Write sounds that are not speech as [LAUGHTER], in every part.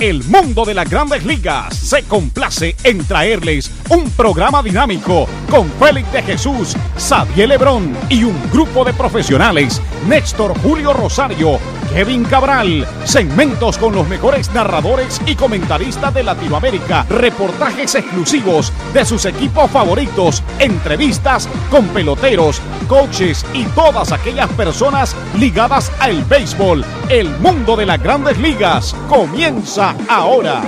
El mundo de las grandes ligas se complace en traerles un programa dinámico con Félix de Jesús, Xavier Lebrón y un grupo de profesionales, Néstor Julio Rosario, Kevin Cabral, segmentos con los mejores narradores y comentaristas de Latinoamérica, reportajes exclusivos de sus equipos favoritos, entrevistas con peloteros, coaches y todas aquellas personas ligadas al béisbol. El mundo de las grandes ligas comienza ahora.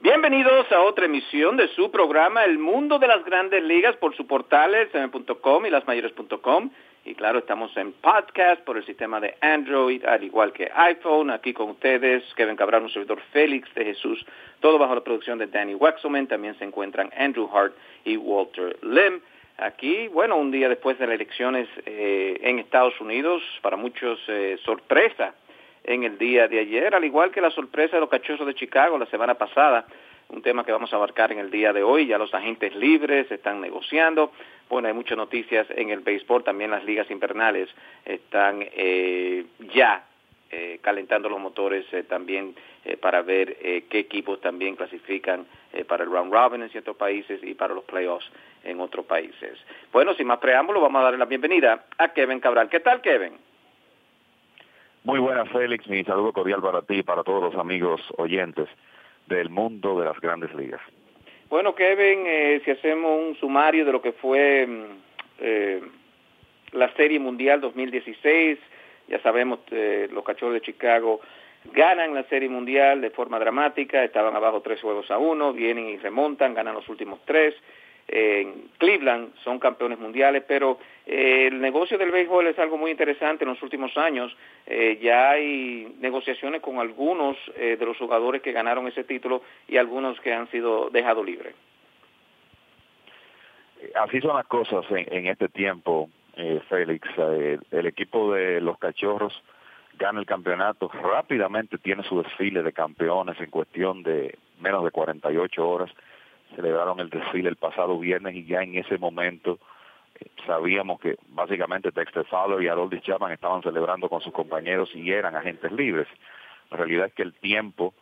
Bienvenidos a otra emisión de su programa El Mundo de las Grandes Ligas por su portales m.com y lasmayores.com. Y claro, estamos en podcast por el sistema de Android, al igual que iPhone. Aquí con ustedes, Kevin Cabral, un servidor Félix de Jesús, todo bajo la producción de Danny Wexelman. También se encuentran Andrew Hart y Walter Lim. Aquí, bueno, un día después de las elecciones eh, en Estados Unidos, para muchos eh, sorpresa en el día de ayer, al igual que la sorpresa de los cachorros de Chicago la semana pasada, un tema que vamos a abarcar en el día de hoy, ya los agentes libres están negociando, bueno, hay muchas noticias en el béisbol, también las ligas invernales están eh, ya eh, calentando los motores eh, también eh, para ver qué equipos también clasifican para el round robin en ciertos países y para los playoffs en otros países. Bueno, sin más preámbulo, vamos a darle la bienvenida a Kevin Cabral. ¿Qué tal, Kevin? Muy buenas, Félix. Mi saludo cordial para ti y para todos los amigos oyentes del mundo de las grandes ligas. Bueno, Kevin, eh, si hacemos un sumario de lo que fue mm, eh, la Serie Mundial 2016, ya sabemos, eh, los Cachorros de Chicago ganan la Serie Mundial de forma dramática, estaban abajo tres juegos a uno, vienen y remontan, ganan los últimos tres. En Cleveland son campeones mundiales, pero eh, el negocio del béisbol es algo muy interesante en los últimos años. Eh, ya hay negociaciones con algunos eh, de los jugadores que ganaron ese título y algunos que han sido dejados libres. Así son las cosas en, en este tiempo, eh, Félix. Eh, el equipo de los Cachorros gana el campeonato, rápidamente tiene su desfile de campeones en cuestión de menos de 48 horas. Celebraron el desfile el pasado viernes y ya en ese momento eh, sabíamos que básicamente Dexter Fowler y Harold Chapman estaban celebrando con sus compañeros y eran agentes libres. La realidad es que el tiempo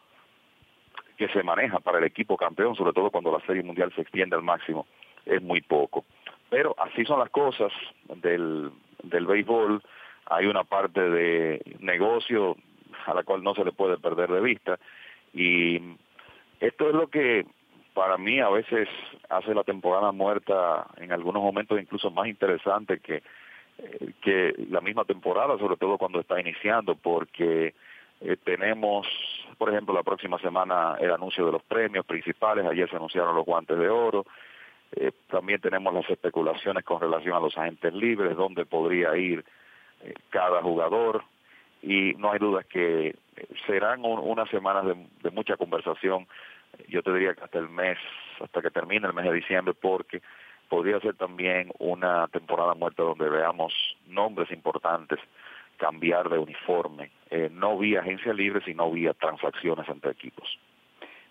que se maneja para el equipo campeón, sobre todo cuando la Serie Mundial se extiende al máximo, es muy poco. Pero así son las cosas del, del béisbol. Hay una parte de negocio a la cual no se le puede perder de vista. Y esto es lo que para mí a veces hace la temporada muerta en algunos momentos incluso más interesante que, eh, que la misma temporada, sobre todo cuando está iniciando, porque eh, tenemos, por ejemplo, la próxima semana el anuncio de los premios principales, ayer se anunciaron los guantes de oro, eh, también tenemos las especulaciones con relación a los agentes libres, dónde podría ir cada jugador, y no hay duda que serán un, unas semanas de, de mucha conversación, yo te diría que hasta el mes, hasta que termine el mes de diciembre, porque podría ser también una temporada muerta donde veamos nombres importantes cambiar de uniforme, eh, no vía agencia libre, sino vía transacciones entre equipos.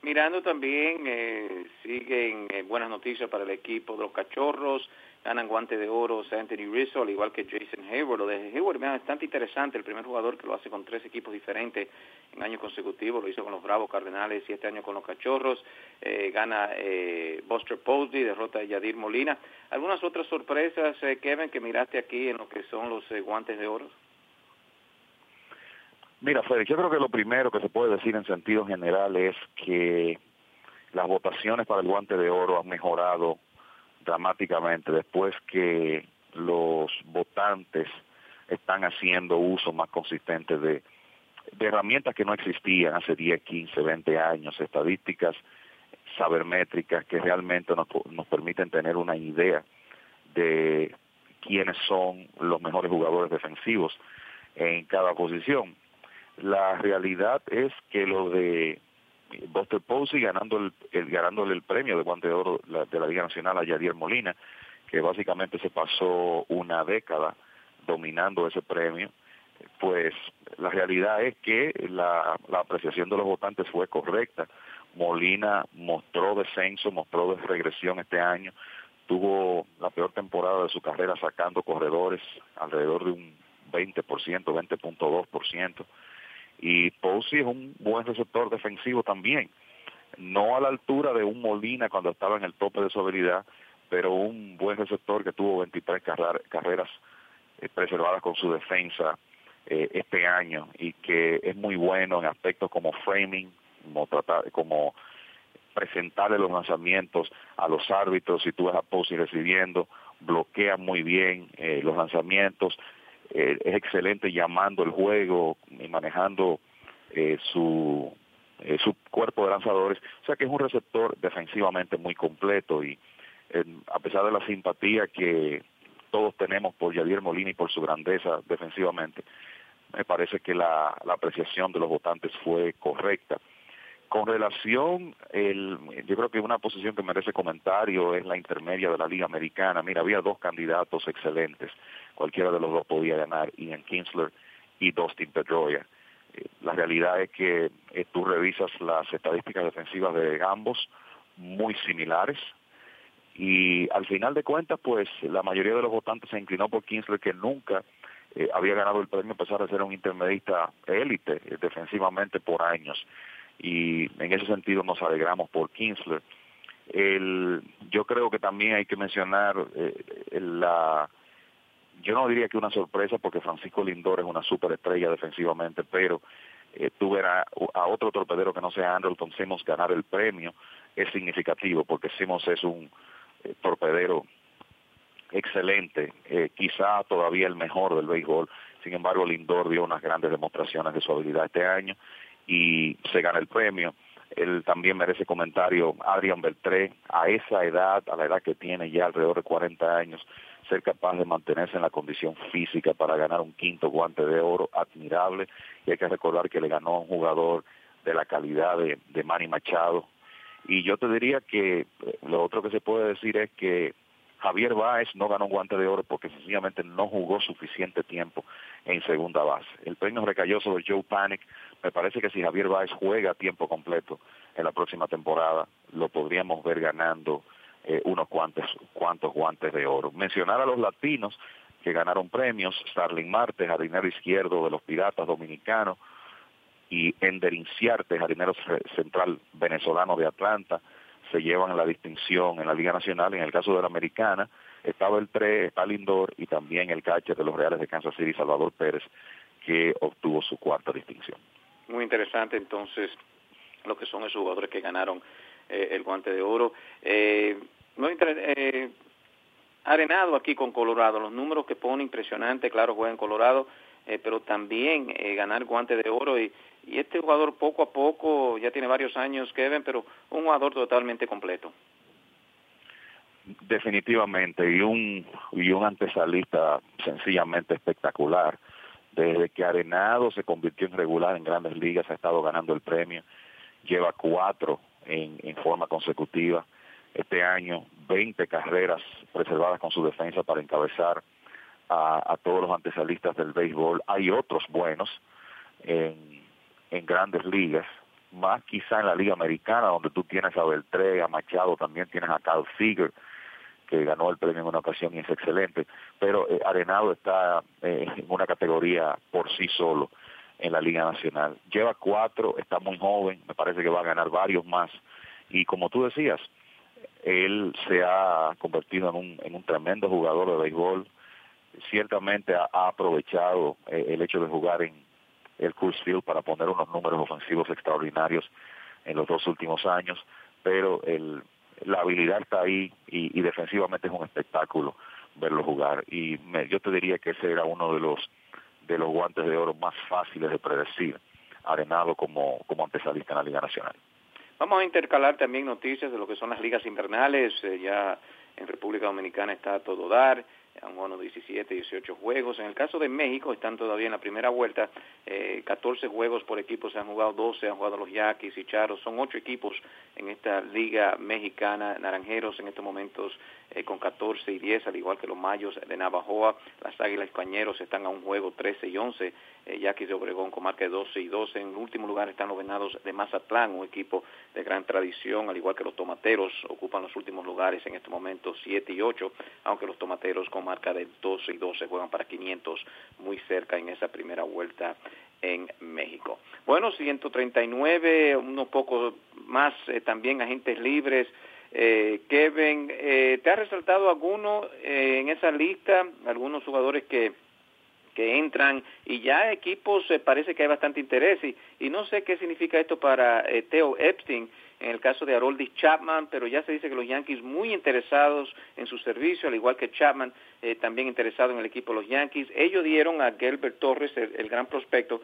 Mirando también, eh, siguen eh, buenas noticias para el equipo de los Cachorros, ganan guante de oro Anthony Rizzo, al igual que Jason Hayward. Lo de Hayward es bastante interesante, el primer jugador que lo hace con tres equipos diferentes en años consecutivos, lo hizo con los Bravos Cardenales y este año con los Cachorros, eh, gana eh, Buster Posey, derrota a Yadir Molina. ¿Algunas otras sorpresas, eh, Kevin, que miraste aquí en lo que son los eh, guantes de oro? Mira, Félix, yo creo que lo primero que se puede decir en sentido general es que las votaciones para el guante de oro han mejorado dramáticamente después que los votantes están haciendo uso más consistente de, de herramientas que no existían hace 10, 15, 20 años, estadísticas sabermétricas que realmente nos, nos permiten tener una idea de quiénes son los mejores jugadores defensivos en cada posición. La realidad es que lo de Buster Posey ganando el, el, ganándole el premio de guante de oro la, de la Liga Nacional a Yadier Molina, que básicamente se pasó una década dominando ese premio, pues la realidad es que la, la apreciación de los votantes fue correcta. Molina mostró descenso, mostró regresión este año, tuvo la peor temporada de su carrera sacando corredores alrededor de un 20%, 20.2%, Y Posey es un buen receptor defensivo también. No a la altura de un Molina cuando estaba en el tope de su habilidad, pero un buen receptor que tuvo 23 carreras eh, preservadas con su defensa eh, este año y que es muy bueno en aspectos como framing, como, tratar, como presentarle los lanzamientos a los árbitros, si tú ves a Posey recibiendo, bloquea muy bien eh, los lanzamientos, es excelente llamando el juego y manejando su su cuerpo de lanzadores, o sea que es un receptor defensivamente muy completo y a pesar de la simpatía que todos tenemos por Javier Molina y por su grandeza defensivamente, me parece que la, apreciación de los votantes fue correcta. Con relación, el, yo creo que una posición que merece comentario es la intermedia de la Liga Americana. Mira, había dos candidatos excelentes, cualquiera de los dos podía ganar, Ian Kinsler y Dustin Pedroia. Eh, la realidad es que eh, tú revisas las estadísticas defensivas de ambos, muy similares, y al final de cuentas, pues la mayoría de los votantes se inclinó por Kinsler, que nunca eh, había ganado el premio a pesar de ser un intermedista élite eh, defensivamente por años. Y en ese sentido nos alegramos por Kinsler. El, yo creo que también hay que mencionar eh, la... Yo no diría que una sorpresa porque Francisco Lindor es una superestrella defensivamente, pero eh, tuve a, a, otro torpedero que no sea Andrelton Simmons ganar el premio es significativo porque Simmons es un torpedero excelente, eh, quizá todavía el mejor del béisbol. Sin embargo, Lindor dio unas grandes demostraciones de su habilidad este año y se gana el premio. Él también merece comentario, Adrian Beltré, a esa edad, a la edad que tiene ya alrededor de 40 años, ser capaz de mantenerse en la condición física para ganar un quinto guante de oro, admirable. Y hay que recordar que le ganó un jugador de la calidad de, de Manny Machado, y yo te diría que eh, lo otro que se puede decir es que Javier Báez no ganó un guante de oro porque sencillamente no jugó suficiente tiempo en segunda base. El premio recayó sobre Joe Panic. Me parece que si Javier Báez juega a tiempo completo en la próxima temporada, lo podríamos ver ganando eh, unos cuantos, guantes de oro. Mencionar a los latinos que ganaron premios, Starling Marte, jardinero izquierdo de los Piratas Dominicanos, y Ender Inciarte, jardinero central venezolano de Atlanta, se llevan la distinción en la Liga Nacional. En el caso de la Americana, estaba el 3, está Lindor y también el catcher de los Reales de Kansas City, Salvador Pérez, que obtuvo su cuarta distinción. Muy interesante entonces lo que son esos jugadores que ganaron eh, el guante de oro. Eh, eh, arenado aquí con Colorado, los números que pone impresionante, claro, juega en Colorado, eh, pero también ganar guante de oro y y este jugador poco a poco, ya tiene varios años Kevin, pero un jugador totalmente completo. Definitivamente, y un, y un antesalista sencillamente espectacular. Desde que Arenado se convirtió en regular en grandes ligas, ha estado ganando el premio, lleva cuatro en, en forma consecutiva. Este año, 20 carreras preservadas con su defensa para encabezar a, a todos los antesalistas del béisbol. Hay otros buenos en en grandes ligas, más quizá en la Liga Americana, donde tú tienes a Beltré, a Machado, también tienes a Carl Seager, que ganó el premio en una ocasión y es excelente, pero eh, Arenado está eh, en una categoría por sí solo en la Liga Nacional. Lleva cuatro, está muy joven, me parece que va a ganar varios más. Y como tú decías, él se ha convertido en un, en un tremendo jugador de béisbol. Ciertamente ha, aprovechado eh, el hecho de jugar en, el Coors Field para poner unos números ofensivos extraordinarios en los dos últimos años, pero el, la habilidad está ahí y, defensivamente es un espectáculo verlo jugar. Y me, yo te diría que ese era uno de los de los guantes de oro más fáciles de predecir, arenado como, como antesalista en la Liga Nacional. Vamos a intercalar también noticias de lo que son las ligas invernales. Eh, ya en República Dominicana está todo dar han jugado 17, 18 juegos. En el caso de México están todavía en la primera vuelta, eh, 14 juegos por equipo, se han jugado 12, han jugado los Yaquis y Charos, son 8 equipos en esta liga mexicana, Naranjeros en estos momentos eh, con 14 y 10, al igual que los Mayos de Navajoa, las Águilas Españeros están a un juego 13 y 11, eh, Yaquis de Obregón con marca de 12 y 12, en último lugar están los Venados de Mazatlán, un equipo de gran tradición, al igual que los Tomateros, ocupan los últimos lugares en estos momentos 7 y 8, aunque los Tomateros con marca de 12 y 12 juegan para 500 muy cerca en esa primera vuelta en México. Bueno, 139, unos pocos más también agentes libres. Kevin, ¿te ha resaltado alguno en esa lista, algunos jugadores que que entran y ya equipos eh, parece que hay bastante interés y, y no sé qué significa esto para eh, Theo Epstein en el caso de Haroldis Chapman, pero ya se dice que los Yankees muy interesados en su servicio, al igual que Chapman eh, también interesado en el equipo de los Yankees. Ellos dieron a Gelbert Torres el, gran prospecto.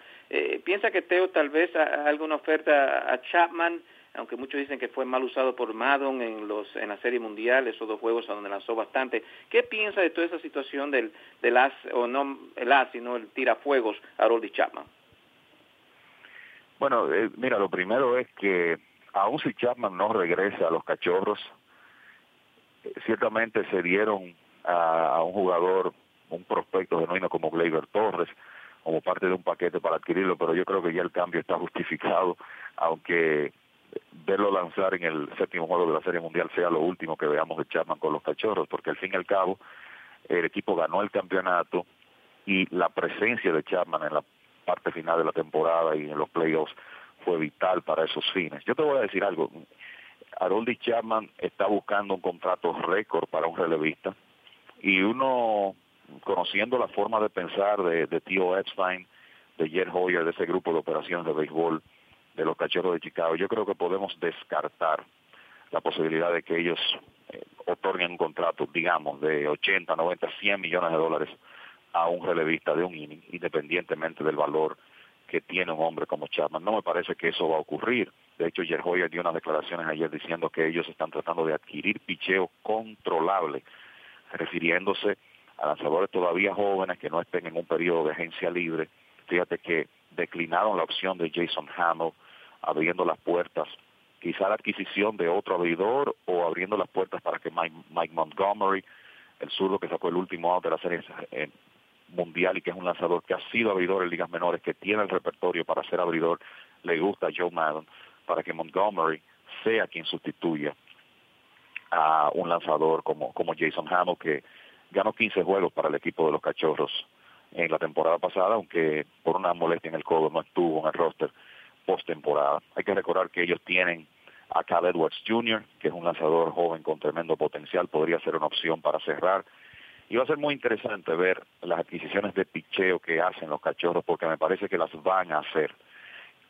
¿Piensa que Theo tal vez haga alguna oferta a Chapman? Aunque muchos dicen que fue mal usado por Madon en los en la Serie Mundial, esos dos juegos a donde lanzó bastante. ¿Qué piensa de toda esa situación del, del as, o no el as, sino el tirafuegos Harold Chapman? Bueno, eh, mira, lo primero es que aun si Chapman no regresa a los cachorros, eh, ciertamente se dieron a, a, un jugador, un prospecto genuino como Gleyber Torres, como parte de un paquete para adquirirlo, pero yo creo que ya el cambio está justificado, aunque verlo lanzar en el séptimo juego de la Serie Mundial sea lo último que veamos de Chapman con los cachorros, porque al fin y al cabo el equipo ganó el campeonato y la presencia de Chapman en la parte final de la temporada y en los playoffs fue vital para esos fines. Yo te voy a decir algo, Haroldi Chapman está buscando un contrato récord para un relevista y uno, conociendo la forma de pensar de, de Tío Epstein, de Jer Hoyer, de ese grupo de operaciones de béisbol, de los cachorros de Chicago. Yo creo que podemos descartar la posibilidad de que ellos eh, otorguen un contrato, digamos, de 80, 90, 100 millones de dólares a un relevista de un inning, independientemente del valor que tiene un hombre como Chapman. No me parece que eso va a ocurrir. De hecho, Jer Hoyer dio unas declaraciones ayer diciendo que ellos están tratando de adquirir picheo controlable, refiriéndose a lanzadores todavía jóvenes que no estén en un periodo de agencia libre. Fíjate que declinaron la opción de Jason Hamill, abriendo las puertas, quizá la adquisición de otro abridor o abriendo las puertas para que Mike, Montgomery, el zurdo que sacó el último out de la serie eh, mundial y que es un lanzador que ha sido abridor en ligas menores, que tiene el repertorio para ser abridor, le gusta a Joe Madden, para que Montgomery sea quien sustituya a un lanzador como, como Jason Hamill, que ganó 15 juegos para el equipo de los Cachorros en la temporada pasada, aunque por una molestia en el codo no estuvo en el roster postemporada. Hay que recordar que ellos tienen a Cal Edwards Jr., que es un lanzador joven con tremendo potencial, podría ser una opción para cerrar. Y va a ser muy interesante ver las adquisiciones de picheo que hacen los cachorros, porque me parece que las van a hacer.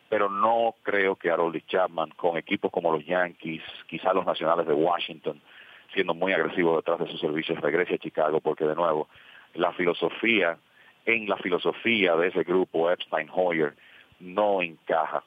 Pero no creo que Harold Chapman, con equipos como los Yankees, quizás los Nacionales de Washington, siendo muy agresivos detrás de sus servicios, regrese a Chicago, porque de nuevo, la filosofía, en la filosofía de ese grupo Epstein-Hoyer, no encaja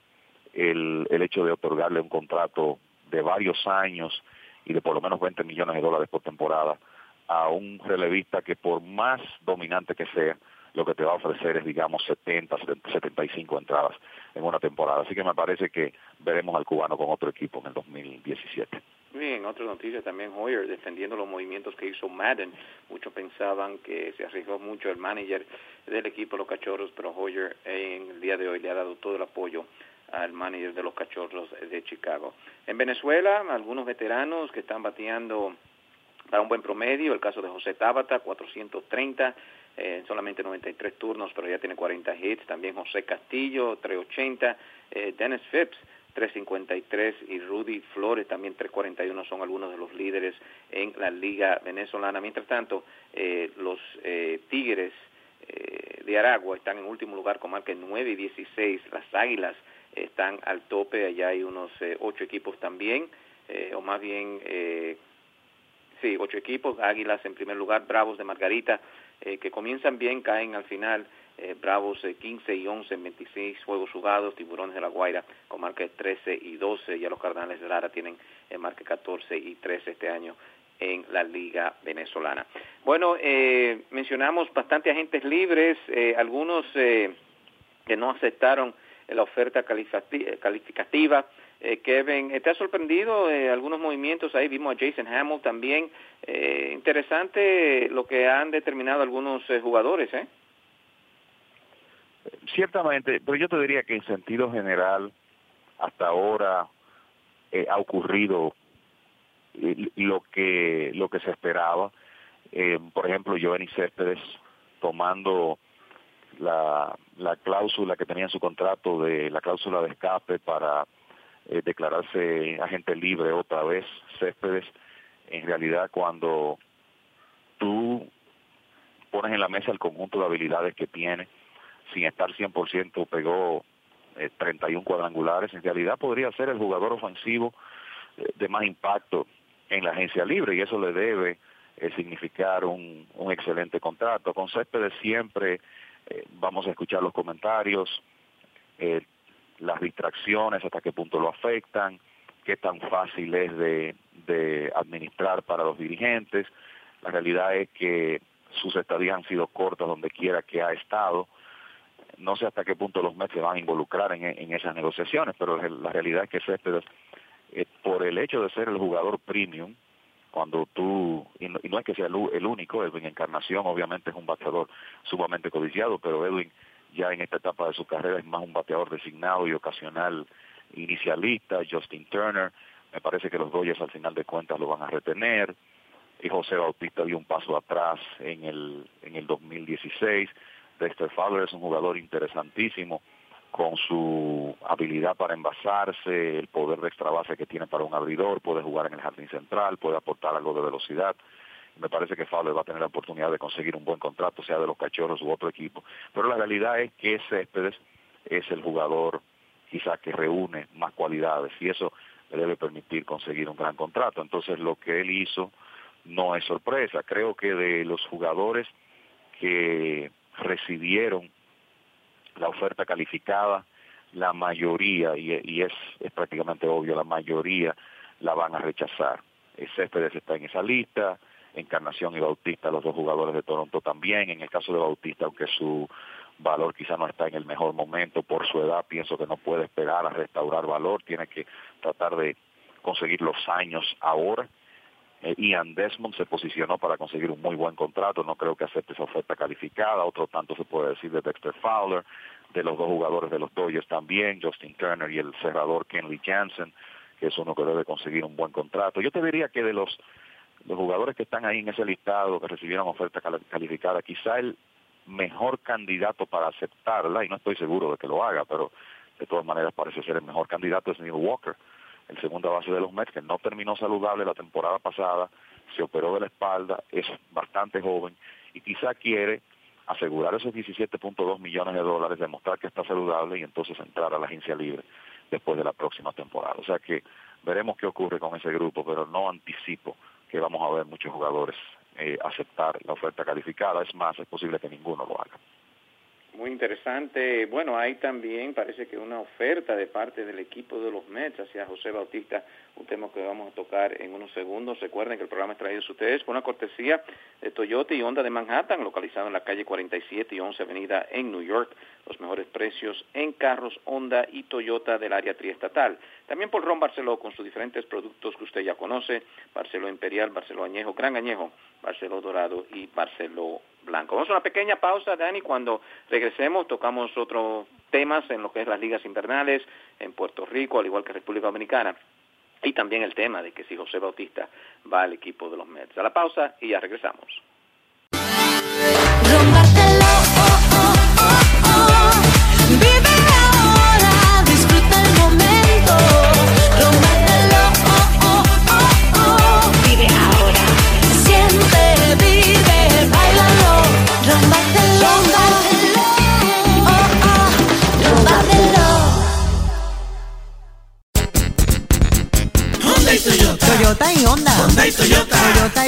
el, el hecho de otorgarle un contrato de varios años y de por lo menos 20 millones de dólares por temporada a un relevista que por más dominante que sea, lo que te va a ofrecer es, digamos, 70, 75 entradas en una temporada. Así que me parece que veremos al cubano con otro equipo en el 2017. Bien, otra noticia también, Hoyer defendiendo los movimientos que hizo Madden. Muchos pensaban que se arriesgó mucho el manager del equipo Los Cachorros, pero Hoyer en el día de hoy le ha dado todo el apoyo al manager de los Cachorros de Chicago. En Venezuela, algunos veteranos que están bateando para un buen promedio, el caso de José Tabata, 430, eh, solamente 93 turnos, pero ya tiene 40 hits. También José Castillo, 380. Eh, Dennis Phipps, 353 y Rudy Flores también 341 son algunos de los líderes en la liga venezolana. Mientras tanto, eh, los eh, Tigres eh, de Aragua están en último lugar con marca 9 y 16. Las Águilas están al tope, allá hay unos ocho equipos también, o más bien, sí, ocho equipos. Águilas en primer lugar, Bravos de Margarita, que comienzan bien, caen al final eh, Bravos 15 eh, y 11 en 26 juegos jugados, Tiburones de la Guaira con marca de 13 y 12, ya los Cardenales de Lara tienen en marca 14 y 13 este año en la Liga Venezolana. Bueno, eh, mencionamos bastante agentes libres, algunos que no aceptaron la oferta calificativa. Kevin, ¿te ha sorprendido algunos movimientos ahí? Vimos a Jason Hamill también. interesante lo que han determinado algunos jugadores, ¿eh? Ciertamente, pero yo te diría que en sentido general, hasta ahora eh, ha ocurrido eh, lo que lo que se esperaba. Eh, por ejemplo, Giovanni Céspedes tomando la, la cláusula que tenía en su contrato de la cláusula de escape para eh, declararse agente libre otra vez, Céspedes, en realidad cuando tú pones en la mesa el conjunto de habilidades que tiene, sin estar 100% pegó eh, 31 cuadrangulares, en realidad podría ser el jugador ofensivo eh, de más impacto en la agencia libre y eso le debe eh, significar un, un excelente contrato. Con Céspedes siempre eh, vamos a escuchar los comentarios, eh, las distracciones, hasta qué punto lo afectan, qué tan fácil es de, de administrar para los dirigentes. La realidad es que sus estadías han sido cortas donde quiera que ha estado. No sé hasta qué punto los Mets se van a involucrar en, en esas negociaciones, pero la realidad es que Céspedes, eh, por el hecho de ser el jugador premium, cuando tú, y no, y no es que sea el, el, único, Edwin Encarnación obviamente es un bateador sumamente codiciado, pero Edwin ya en esta etapa de su carrera es más un bateador designado y ocasional inicialista, Justin Turner, me parece que los Dodgers al final de cuentas lo van a retener, y José Bautista dio un paso atrás en el, en el 2016, Dexter Fowler es un jugador interesantísimo, con su habilidad para envasarse, el poder de extra base que tiene para un abridor, puede jugar en el jardín central, puede aportar algo de velocidad. Me parece que Fowler va a tener la oportunidad de conseguir un buen contrato, sea de los cachorros u otro equipo. Pero la realidad es que Céspedes es el jugador quizás que reúne más cualidades y eso le debe permitir conseguir un gran contrato. Entonces lo que él hizo no es sorpresa. Creo que de los jugadores que recibieron la oferta calificada, la mayoría, y, es, es, prácticamente obvio, la mayoría la van a rechazar. El Céspedes está en esa lista, Encarnación y Bautista, los dos jugadores de Toronto también. En el caso de Bautista, aunque su valor quizá no está en el mejor momento por su edad, pienso que no puede esperar a restaurar valor, tiene que tratar de conseguir los años ahora. Eh, Ian Desmond se posicionó para conseguir un muy buen contrato, no creo que acepte esa oferta calificada, otro tanto se puede decir de Dexter Fowler, de los dos jugadores de los Dodgers también, Justin Turner y el cerrador Kenley Jansen, que es uno que debe conseguir un buen contrato. Yo te diría que de los, los jugadores que están ahí en ese listado, que recibieron oferta calificada, quizá el mejor candidato para aceptarla, y no estoy seguro de que lo haga, pero de todas maneras parece ser el mejor candidato es Neil Walker el segunda base de los Mets, que no terminó saludable la temporada pasada, se operó de la espalda, es bastante joven y quizá quiere asegurar esos 17.2 millones de dólares, demostrar que está saludable y entonces entrar a la agencia libre después de la próxima temporada. O sea que veremos qué ocurre con ese grupo, pero no anticipo que vamos a ver muchos jugadores eh, aceptar la oferta calificada. Es más, es posible que ninguno lo haga. Muy interesante. Bueno, hay también, parece que una oferta de parte del equipo de los Mets hacia José Bautista, un tema que vamos a tocar en unos segundos. Recuerden que el programa es traído a ustedes por una cortesía de Toyota y Honda de Manhattan, localizado en la calle 47 y 11 Avenida en New York. Los mejores precios en carros Honda y Toyota del área triestatal. También por Ron Barceló con sus diferentes productos que usted ya conoce, Barceló Imperial, Barceló Añejo, Gran Añejo, Barceló Dorado y Barceló Blanco. Vamos a una pequeña pausa, Dani, cuando regresemos tocamos otros temas en lo que es las ligas invernales en Puerto Rico, al igual que República Dominicana. Y también el tema de que si José Bautista va al equipo de los Mets. A la pausa y ya regresamos.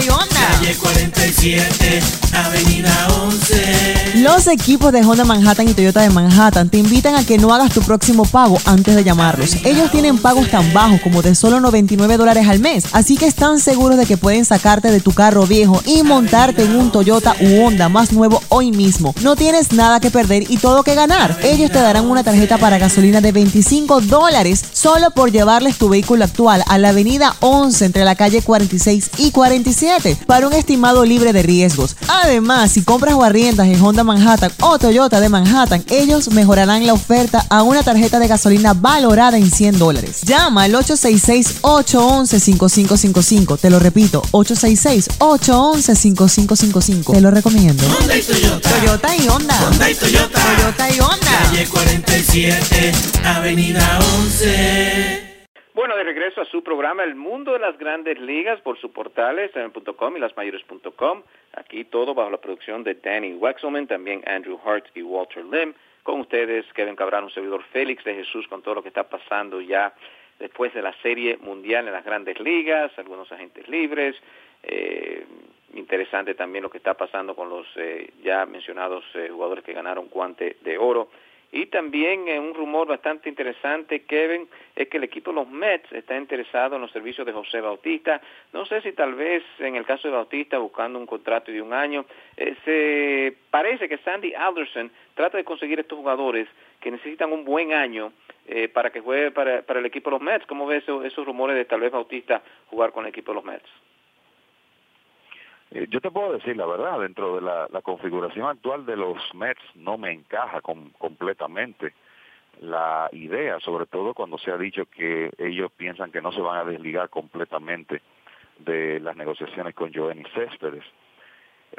Toyota y Honda. Calle 47, Avenida 11. Los equipos de Honda Manhattan y Toyota de Manhattan te invitan a que no hagas tu próximo pago antes de llamarlos. Ellos tienen pagos tan bajos como de solo 99 dólares al mes, así que están seguros de que pueden sacarte de tu carro viejo y montarte en un Toyota u Honda más nuevo hoy mismo. No tienes nada que perder y todo que ganar. Ellos te darán una tarjeta para gasolina de 25 dólares solo por llevarles tu vehículo actual a la avenida 11 Motors entre la calle 46 y 47 para un estimado libre de riesgos. Además, si compras o arriendas en Honda Manhattan o Toyota de Manhattan, ellos mejorarán la oferta a una tarjeta de gasolina valorada en 100 dólares. Llama al 866-811-5555. Te lo repito, 866-811-5555. Te lo recomiendo. Honda y Toyota. Toyota y Honda. Honda y Toyota. Toyota y Honda. Calle 47, Avenida 11. Bueno, de regreso a su programa El Mundo de las Grandes Ligas por su portales en.com y lasmayores.com. Aquí todo bajo la producción de Danny Wexelman, también Andrew Hart y Walter Lim. Con ustedes, Kevin Cabral, un servidor Félix de Jesús, con todo lo que está pasando ya después de la Serie Mundial en las Grandes Ligas, algunos agentes libres. Eh, interesante también lo que está pasando con los eh, ya mencionados eh, jugadores que ganaron guante de oro. Y también eh, un rumor bastante interesante, Kevin, es que el equipo de los Mets está interesado en los servicios de José Bautista. No sé si tal vez en el caso de Bautista, buscando un contrato de un año, eh, se parece que Sandy Alderson trata de conseguir estos jugadores que necesitan un buen año eh, para que juegue para, para el equipo de los Mets. ¿Cómo ves eso- esos rumores de tal vez Bautista jugar con el equipo de los Mets? Eh, Yo te puedo decir la verdad, dentro de la, configuración actual de los Mets no me encaja com- completamente la idea, sobre todo cuando se ha dicho que ellos piensan que no se van a desligar completamente de las negociaciones con Joenny Céspedes.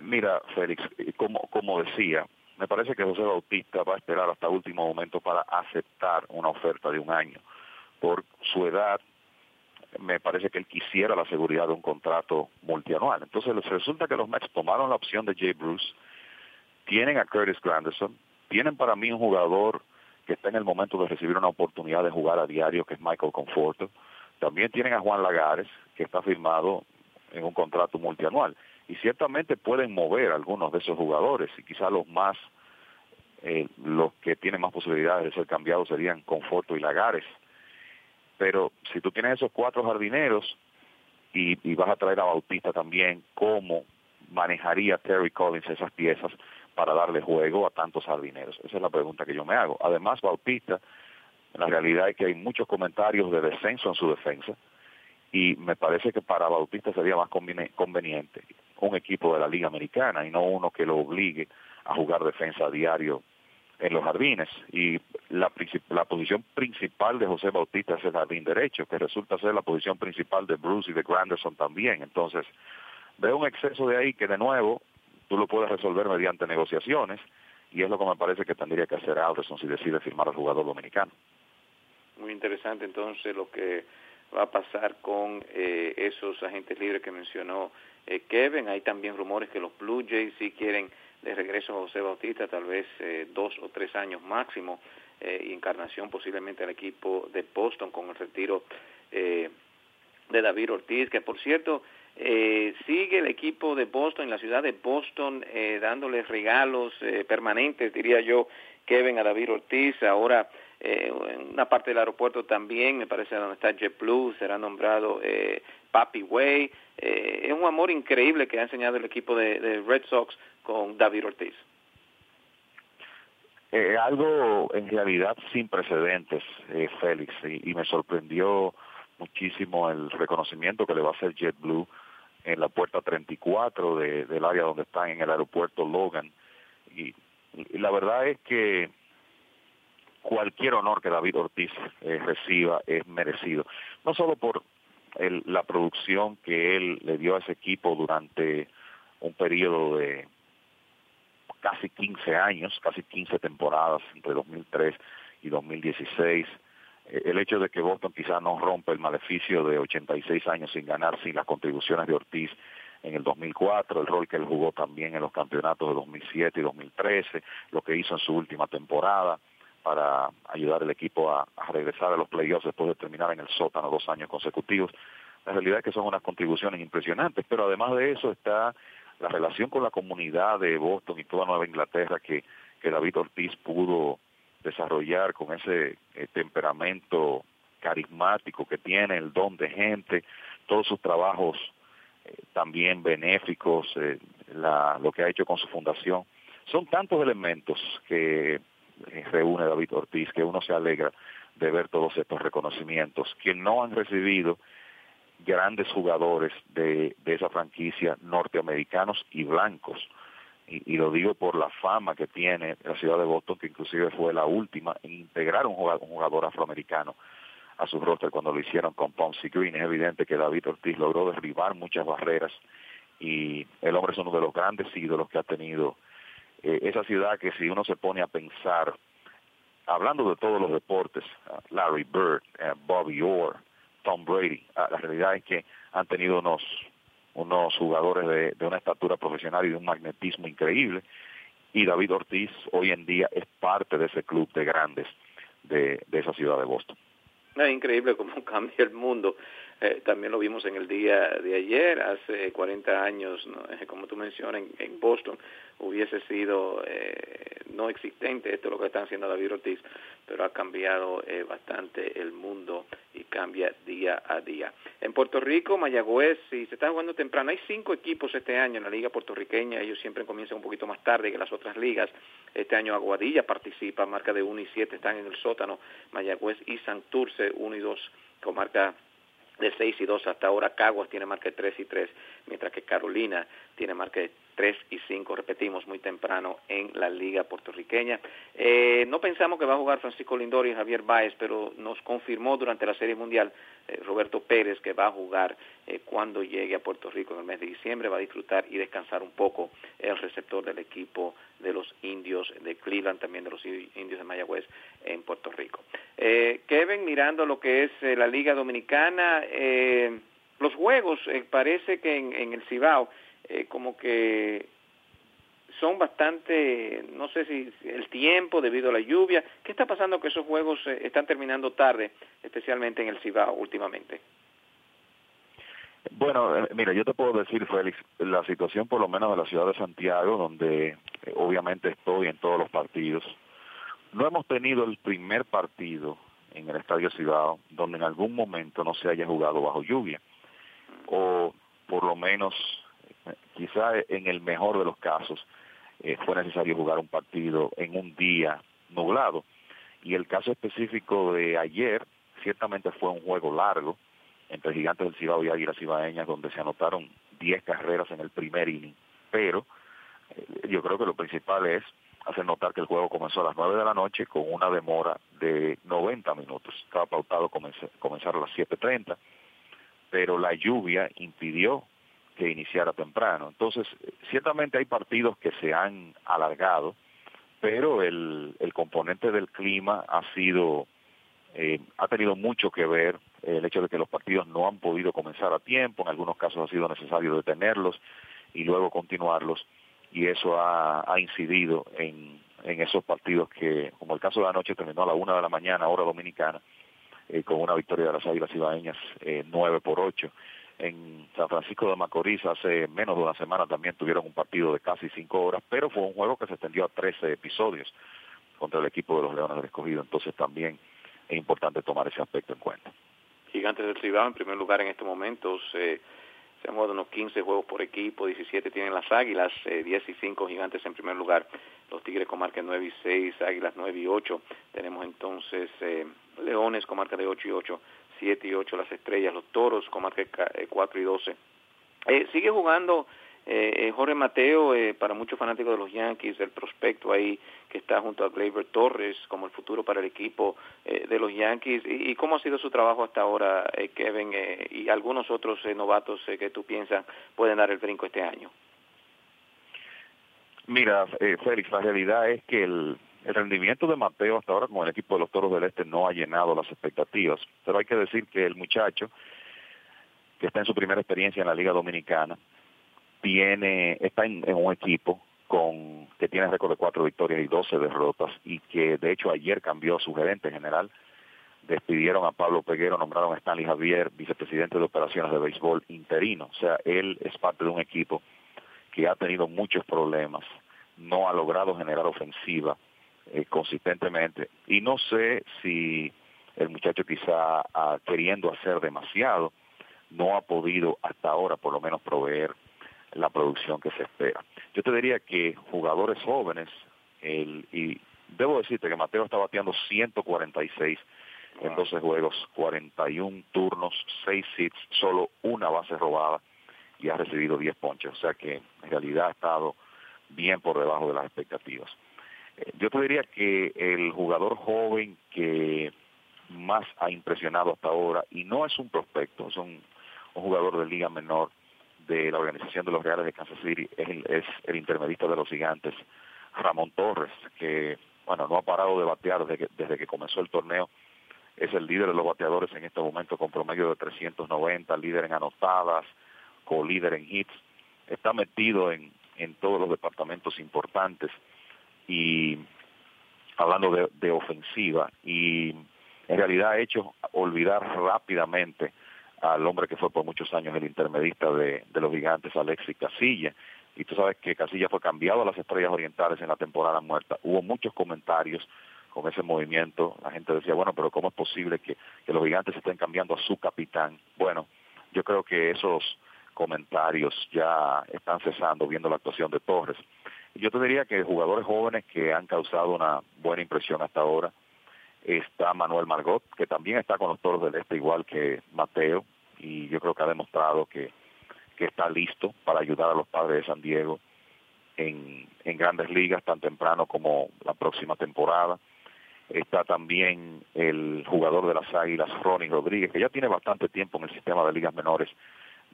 Mira, Félix, eh, como, como decía, me parece que José Bautista va a esperar hasta último momento para aceptar una oferta de un año. Por su edad, me parece que él quisiera la seguridad de un contrato multianual. Entonces resulta que los Mets tomaron la opción de Jay Bruce, tienen a Curtis Granderson, tienen para mí un jugador que está en el momento de recibir una oportunidad de jugar a diario, que es Michael Conforto. También tienen a Juan Lagares, que está firmado en un contrato multianual. Y ciertamente pueden mover algunos de esos jugadores, y quizás los más, eh, los que tienen más posibilidades de ser cambiados serían Conforto y Lagares pero si tú tienes esos cuatro jardineros y, y vas a traer a Bautista también, ¿cómo manejaría Terry Collins esas piezas para darle juego a tantos jardineros? Esa es la pregunta que yo me hago. Además, Bautista, la realidad es que hay muchos comentarios de descenso en su defensa y me parece que para Bautista sería más conveni- conveniente un equipo de la Liga Americana y no uno que lo obligue a jugar defensa a diario en los jardines y la, la posición principal de José Bautista es el jardín derecho, que resulta ser la posición principal de Bruce y de Granderson también. Entonces, veo un exceso de ahí que de nuevo tú lo puedes resolver mediante negociaciones y es lo que me parece que tendría que hacer Alderson si decide firmar al jugador dominicano. Muy interesante entonces lo que va a pasar con eh, esos agentes libres que mencionó eh, Kevin. Hay también rumores que los Blue Jays sí quieren de regreso a José Bautista, tal vez eh, dos o tres años máximo, eh, y encarnación posiblemente al equipo de Boston con el retiro eh, de David Ortiz, que por cierto eh, sigue el equipo de Boston, la ciudad de Boston, eh, dándoles regalos eh, permanentes, diría yo, Kevin a David Ortiz. Ahora, eh, en una parte del aeropuerto también, me parece donde está JetBlue, será nombrado eh, Papi Way. Eh, es un amor increíble que ha enseñado el equipo de Red Sox con David Ortiz. Eh, algo en realidad sin precedentes, eh, Félix, y, me sorprendió muchísimo el reconocimiento que le va a hacer JetBlue en la puerta 34 de, del área donde están en el aeropuerto Logan. Y, y la verdad es que cualquier honor que David Ortiz eh, reciba es merecido, no solo por el, la producción que él le dio a ese equipo durante un periodo de casi 15 años, casi 15 temporadas entre 2003 y 2016. Eh, El hecho de que Boston quizás no rompa el maleficio de 86 años sin ganar, sin las contribuciones de Ortiz en el 2004, el rol que él jugó también en los campeonatos de 2007 y 2013, lo que hizo en su última temporada para ayudar al equipo a, a regresar a los playoffs después de terminar en el sótano dos años consecutivos. La realidad es que son unas contribuciones impresionantes, pero además de eso está la relación con la comunidad de Boston y toda Nueva Inglaterra que, que David Ortiz pudo desarrollar con ese eh, temperamento carismático que tiene, el don de gente, todos sus trabajos eh, también benéficos, eh, la, lo que ha hecho con su fundación. Son tantos elementos que reúne David Ortiz que uno se alegra de ver todos estos reconocimientos que no han recibido grandes jugadores de, de esa franquicia norteamericanos y blancos. Y, y lo digo por la fama que tiene la ciudad de Boston, que inclusive fue la última en integrar un jugador, un jugador afroamericano a su roster cuando lo hicieron con Ponce Green. Es evidente que David Ortiz logró derribar muchas barreras y el hombre es uno de los grandes ídolos que ha tenido eh, esa ciudad que si uno se pone a pensar, hablando de todos los deportes, Larry Bird, uh, Bobby Orr, Tom Brady, uh, la realidad es que han tenido unos unos jugadores de, de una estatura profesional y de un magnetismo increíble y David Ortiz hoy en día es parte de ese club de grandes de, de esa ciudad de Boston. Es increíble cómo [LAUGHS] cambia el mundo. Eh, también lo vimos en el día de ayer, hace 40 años, ¿no? Eh, como tú mencionas, en, en Boston hubiese sido eh, no existente esto es lo que están haciendo David Ortiz, pero ha cambiado eh, bastante el mundo y cambia día a día. En Puerto Rico, Mayagüez, si se está jugando temprano, hay cinco equipos este año en la liga puertorriqueña, ellos siempre comienzan un poquito más tarde que las otras ligas. Este año Aguadilla participa, marca de 1 y 7 están en el sótano, Mayagüez y Santurce 1 y 2 con marca de 6 y 2 hasta ahora. Caguas tiene marca de 3 y 3, mientras que Carolina tiene marca de 3 y 5, repetimos, muy temprano en la liga puertorriqueña. Eh, no pensamos que va a jugar Francisco Lindor y Javier Báez, pero nos confirmó durante la Serie Mundial eh, Roberto Pérez que va a jugar eh, cuando llegue a Puerto Rico en el mes de diciembre, va a disfrutar y descansar un poco el receptor del equipo de los indios de Cleveland, también de los indios de Mayagüez en Puerto Rico. Eh, Kevin, mirando lo que es eh, la Liga Dominicana, los juegos, parece que en el Cibao, eh, como que son bastante, no sé si el tiempo debido a la lluvia, ¿qué está pasando que esos juegos eh, están terminando tarde, especialmente en el Cibao últimamente? Bueno, eh, mira, yo te puedo decir, Félix, la situación por lo menos de la ciudad de Santiago, donde eh, obviamente estoy en todos los partidos, no hemos tenido el primer partido en el Estadio Cibao donde en algún momento no se haya jugado bajo lluvia, o por lo menos, quizá en el mejor de los casos, eh, fue necesario jugar un partido en un día nublado. Y el caso específico de ayer, ciertamente fue un juego largo, entre Gigantes del Cibao y Águilas Cibaeñas, donde se anotaron 10 carreras en el primer inning, pero eh, yo creo que lo principal es hacer notar que el juego comenzó a las 9 de la noche con una demora de 90 minutos. Estaba pautado comenz- comenzar a las 7.30, pero la lluvia impidió que iniciara temprano. Entonces, ciertamente hay partidos que se han alargado, pero el, el componente del clima ha sido eh, ha tenido mucho que ver el hecho de que los partidos no han podido comenzar a tiempo, en algunos casos ha sido necesario detenerlos y luego continuarlos, y eso ha, ha incidido en, en esos partidos que, como el caso de anoche, terminó a la una de la mañana, hora dominicana, eh, con una victoria de las Águilas Ibaeñas eh, 9 por 8. En San Francisco de Macorís hace menos de una semana también tuvieron un partido de casi cinco horas, pero fue un juego que se extendió a 13 episodios contra el equipo de los Leones del Escogido, entonces también es importante tomar ese aspecto en cuenta. Gigantes del Cibao en primer lugar en estos momentos. Eh, se han jugado unos 15 juegos por equipo, 17 tienen las Águilas, eh, 10 y 5 Gigantes en primer lugar. Los Tigres con marca 9 y 6, Águilas 9 y 8. Tenemos entonces eh, Leones con marca de 8 y 8, 7 y 8 las Estrellas, los Toros con marca de ca- eh, 4 y 12. Eh, sigue jugando eh, eh, Jorge Mateo, eh, para muchos fanáticos de los Yankees, el prospecto ahí que está junto a Gleyber Torres como el futuro para el equipo eh, de los Yankees. ¿Y, y cómo ha sido su trabajo hasta ahora, Kevin, y algunos otros novatos que tú piensas pueden dar el brinco este año? Mira, Félix, la realidad es que el, el rendimiento de Mateo hasta ahora con el equipo de los Toros del Este no ha llenado las expectativas, pero hay que decir que el muchacho, que está en su primera experiencia en la Liga Dominicana, tiene está en, un equipo con que tiene récord de cuatro victorias y 12 derrotas y que de hecho ayer cambió a su gerente general, despidieron a Pablo Peguero, nombraron a Stanley Javier vicepresidente de operaciones de béisbol interino, o sea, él es parte de un equipo que ha tenido muchos problemas, no ha logrado generar ofensiva eh, consistentemente y no sé si el muchacho quizá ah, queriendo hacer demasiado no ha podido hasta ahora por lo menos proveer la producción que se espera. Yo te diría que jugadores jóvenes, el, y debo decirte que Mateo está bateando 146 en Wow. 12 juegos, 41 turnos, 6 hits, solo una base robada y ha recibido 10 ponches. O sea que en realidad ha estado bien por debajo de las expectativas. Yo te diría que el jugador joven que más ha impresionado hasta ahora, y no es un prospecto, es un, un jugador de liga menor de la organización de los Reales de Kansas City, es el, es el intermedista de los gigantes, Ramón Torres, que bueno no ha parado de batear desde que, desde que comenzó el torneo, es el líder de los bateadores en este momento con promedio de 390, líder en anotadas, co-líder en hits, está metido en, en todos los departamentos importantes y hablando de, de ofensiva y en realidad ha hecho olvidar rápidamente al hombre que fue por muchos años el intermedista de, los gigantes, Alexis Casilla. Y tú sabes que Casilla fue cambiado a las estrellas orientales en la temporada muerta. Hubo muchos comentarios con ese movimiento. La gente decía, bueno, pero ¿cómo es posible que, que los gigantes estén cambiando a su capitán? Bueno, yo creo que esos comentarios ya están cesando viendo la actuación de Torres. Yo te diría que jugadores jóvenes que han causado una buena impresión hasta ahora, está Manuel Margot, que también está con los Toros del Este igual que Mateo, y yo creo que ha demostrado que, que está listo para ayudar a los padres de San Diego en, en grandes ligas tan temprano como la próxima temporada. Está también el jugador de las Águilas, Ronnie Rodríguez, que ya tiene bastante tiempo en el sistema de ligas menores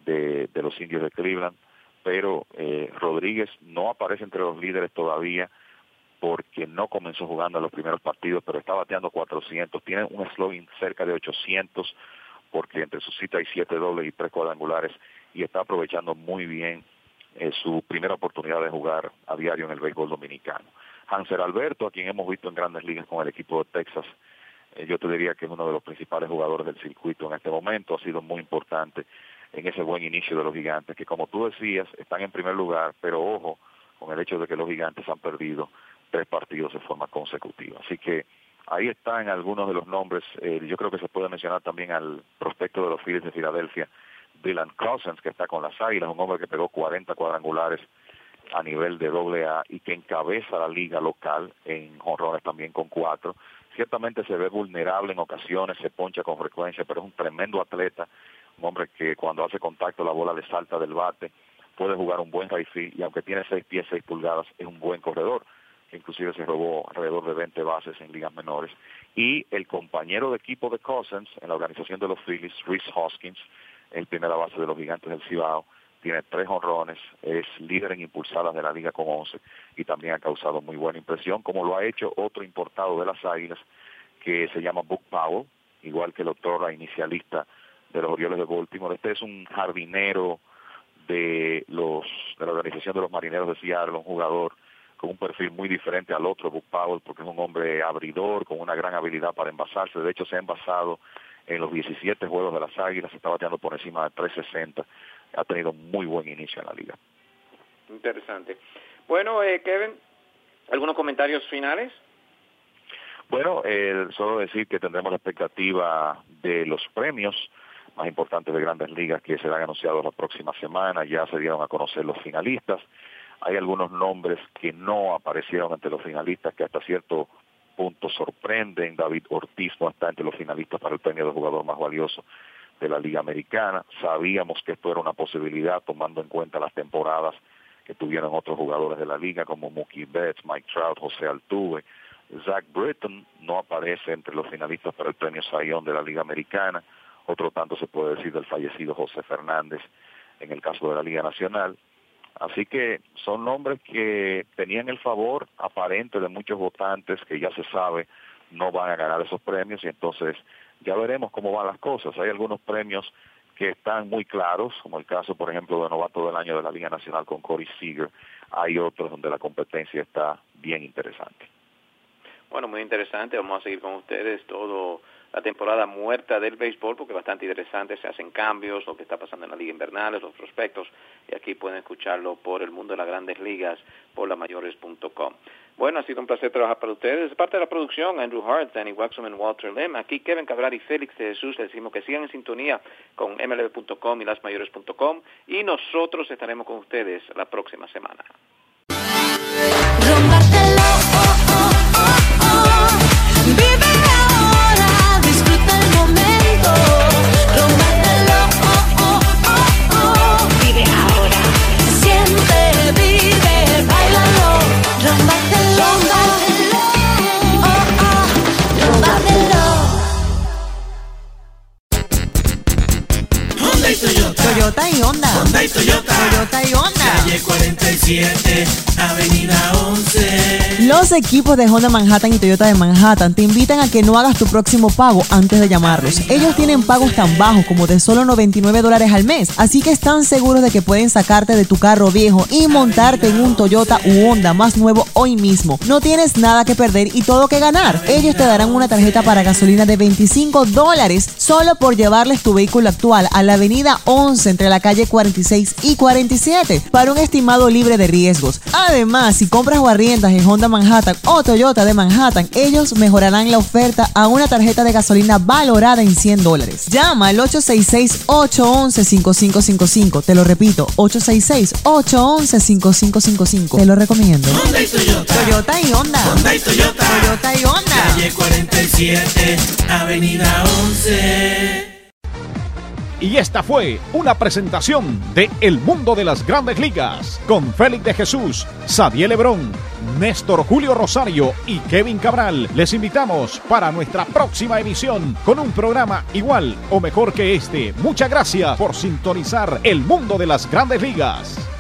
de, de los indios de Cleveland, pero eh, Rodríguez no aparece entre los líderes todavía porque no comenzó jugando en los primeros partidos, pero está bateando 400, tiene un slogan cerca de 800, porque entre sus citas hay siete dobles y tres cuadrangulares, y está aprovechando muy bien eh, su primera oportunidad de jugar a diario en el béisbol dominicano. Hanser Alberto, a quien hemos visto en grandes ligas con el equipo de Texas, eh, yo te diría que es uno de los principales jugadores del circuito en este momento, ha sido muy importante en ese buen inicio de los gigantes, que como tú decías, están en primer lugar, pero ojo con el hecho de que los gigantes han perdido tres partidos de forma consecutiva. Así que ahí están algunos de los nombres. Eh, yo creo que se puede mencionar también al prospecto de los Phillies de Filadelfia, Dylan Cousins, que está con las Águilas, un hombre que pegó 40 cuadrangulares a nivel de doble A y que encabeza la liga local en honrones también con cuatro. Ciertamente se ve vulnerable en ocasiones, se poncha con frecuencia, pero es un tremendo atleta, un hombre que cuando hace contacto la bola le salta del bate, puede jugar un buen field y aunque tiene seis pies, seis pulgadas, es un buen corredor que inclusive se robó alrededor de 20 bases en ligas menores. Y el compañero de equipo de Cousins en la organización de los Phillies, Reese Hoskins, el primera base de los gigantes del Cibao, tiene tres honrones, es líder en impulsadas de la liga con 11 y también ha causado muy buena impresión, como lo ha hecho otro importado de las Águilas que se llama Book Powell, igual que el otro la inicialista de los Orioles de Baltimore. Este es un jardinero de los de la organización de los Marineros de Seattle, un jugador con un perfil muy diferente al otro, Book Powell, porque es un hombre abridor, con una gran habilidad para envasarse. De hecho, se ha envasado en los 17 juegos de las Águilas, está bateando por encima de 360. Ha tenido muy buen inicio en la liga. Interesante. Bueno, eh, Kevin, ¿algunos comentarios finales? Bueno, eh, solo decir que tendremos la expectativa de los premios más importantes de grandes ligas que serán anunciados la próxima semana. Ya se dieron a conocer los finalistas. Hay algunos nombres que no aparecieron entre los finalistas que hasta cierto punto sorprenden. David Ortiz no está entre los finalistas para el premio de jugador más valioso de la Liga Americana. Sabíamos que esto era una posibilidad tomando en cuenta las temporadas que tuvieron otros jugadores de la liga como Mookie Betts, Mike Trout, José Altuve. Zach Britton no aparece entre los finalistas para el premio Sayón de la Liga Americana. Otro tanto se puede decir del fallecido José Fernández en el caso de la Liga Nacional. Así que son nombres que tenían el favor aparente de muchos votantes que ya se sabe no van a ganar esos premios y entonces ya veremos cómo van las cosas. Hay algunos premios que están muy claros, como el caso, por ejemplo, de novato del año de la Liga Nacional con Corey Seager. Hay otros donde la competencia está bien interesante. Bueno, muy interesante. Vamos a seguir con ustedes todo la temporada muerta del béisbol porque es bastante interesante. Se hacen cambios, lo que está pasando en la liga invernal, los prospectos. Y aquí pueden escucharlo por el mundo de las grandes ligas, por lamayores.com. Bueno, ha sido un placer trabajar para ustedes. De parte de la producción, Andrew Hart, Danny Waxman, Walter Lim. Aquí Kevin Cabral y Félix de Jesús. Les decimos que sigan en sintonía con mlb.com y lasmayores.com. Y nosotros estaremos con ustedes la próxima semana. Toyota. Toyota y Honda. Calle 47, Avenida 11. Los equipos de Honda Manhattan y Toyota de Manhattan te invitan a que no hagas tu próximo pago antes de llamarlos. Ellos tienen pagos tan bajos como de solo 99 dólares al mes, así que están seguros de que pueden sacarte de tu carro viejo y montarte en un Toyota u Honda más nuevo hoy mismo. No tienes nada que perder y todo que ganar. Ellos te darán una tarjeta para gasolina de 25 dólares solo por llevarles tu vehículo actual a la avenida 11 entre la calle 46 y 47 para un estimado libre de riesgos. Además, si compras o arriendas en Honda Manhattan o Toyota de Manhattan, ellos mejorarán la oferta a una tarjeta de gasolina valorada en 100 dólares. Llama al 866-811-5555. Te lo repito, 866-811-5555. Te lo recomiendo. Honda y Toyota. Toyota y Honda. Honda y Toyota. Toyota y Honda. Calle 47, Avenida 11. Y esta fue una presentación de El Mundo de las Grandes Ligas con Félix de Jesús, Xavier Lebrón, Néstor Julio Rosario y Kevin Cabral. Les invitamos para nuestra próxima emisión con un programa igual o mejor que este. Muchas gracias por sintonizar El Mundo de las Grandes Ligas.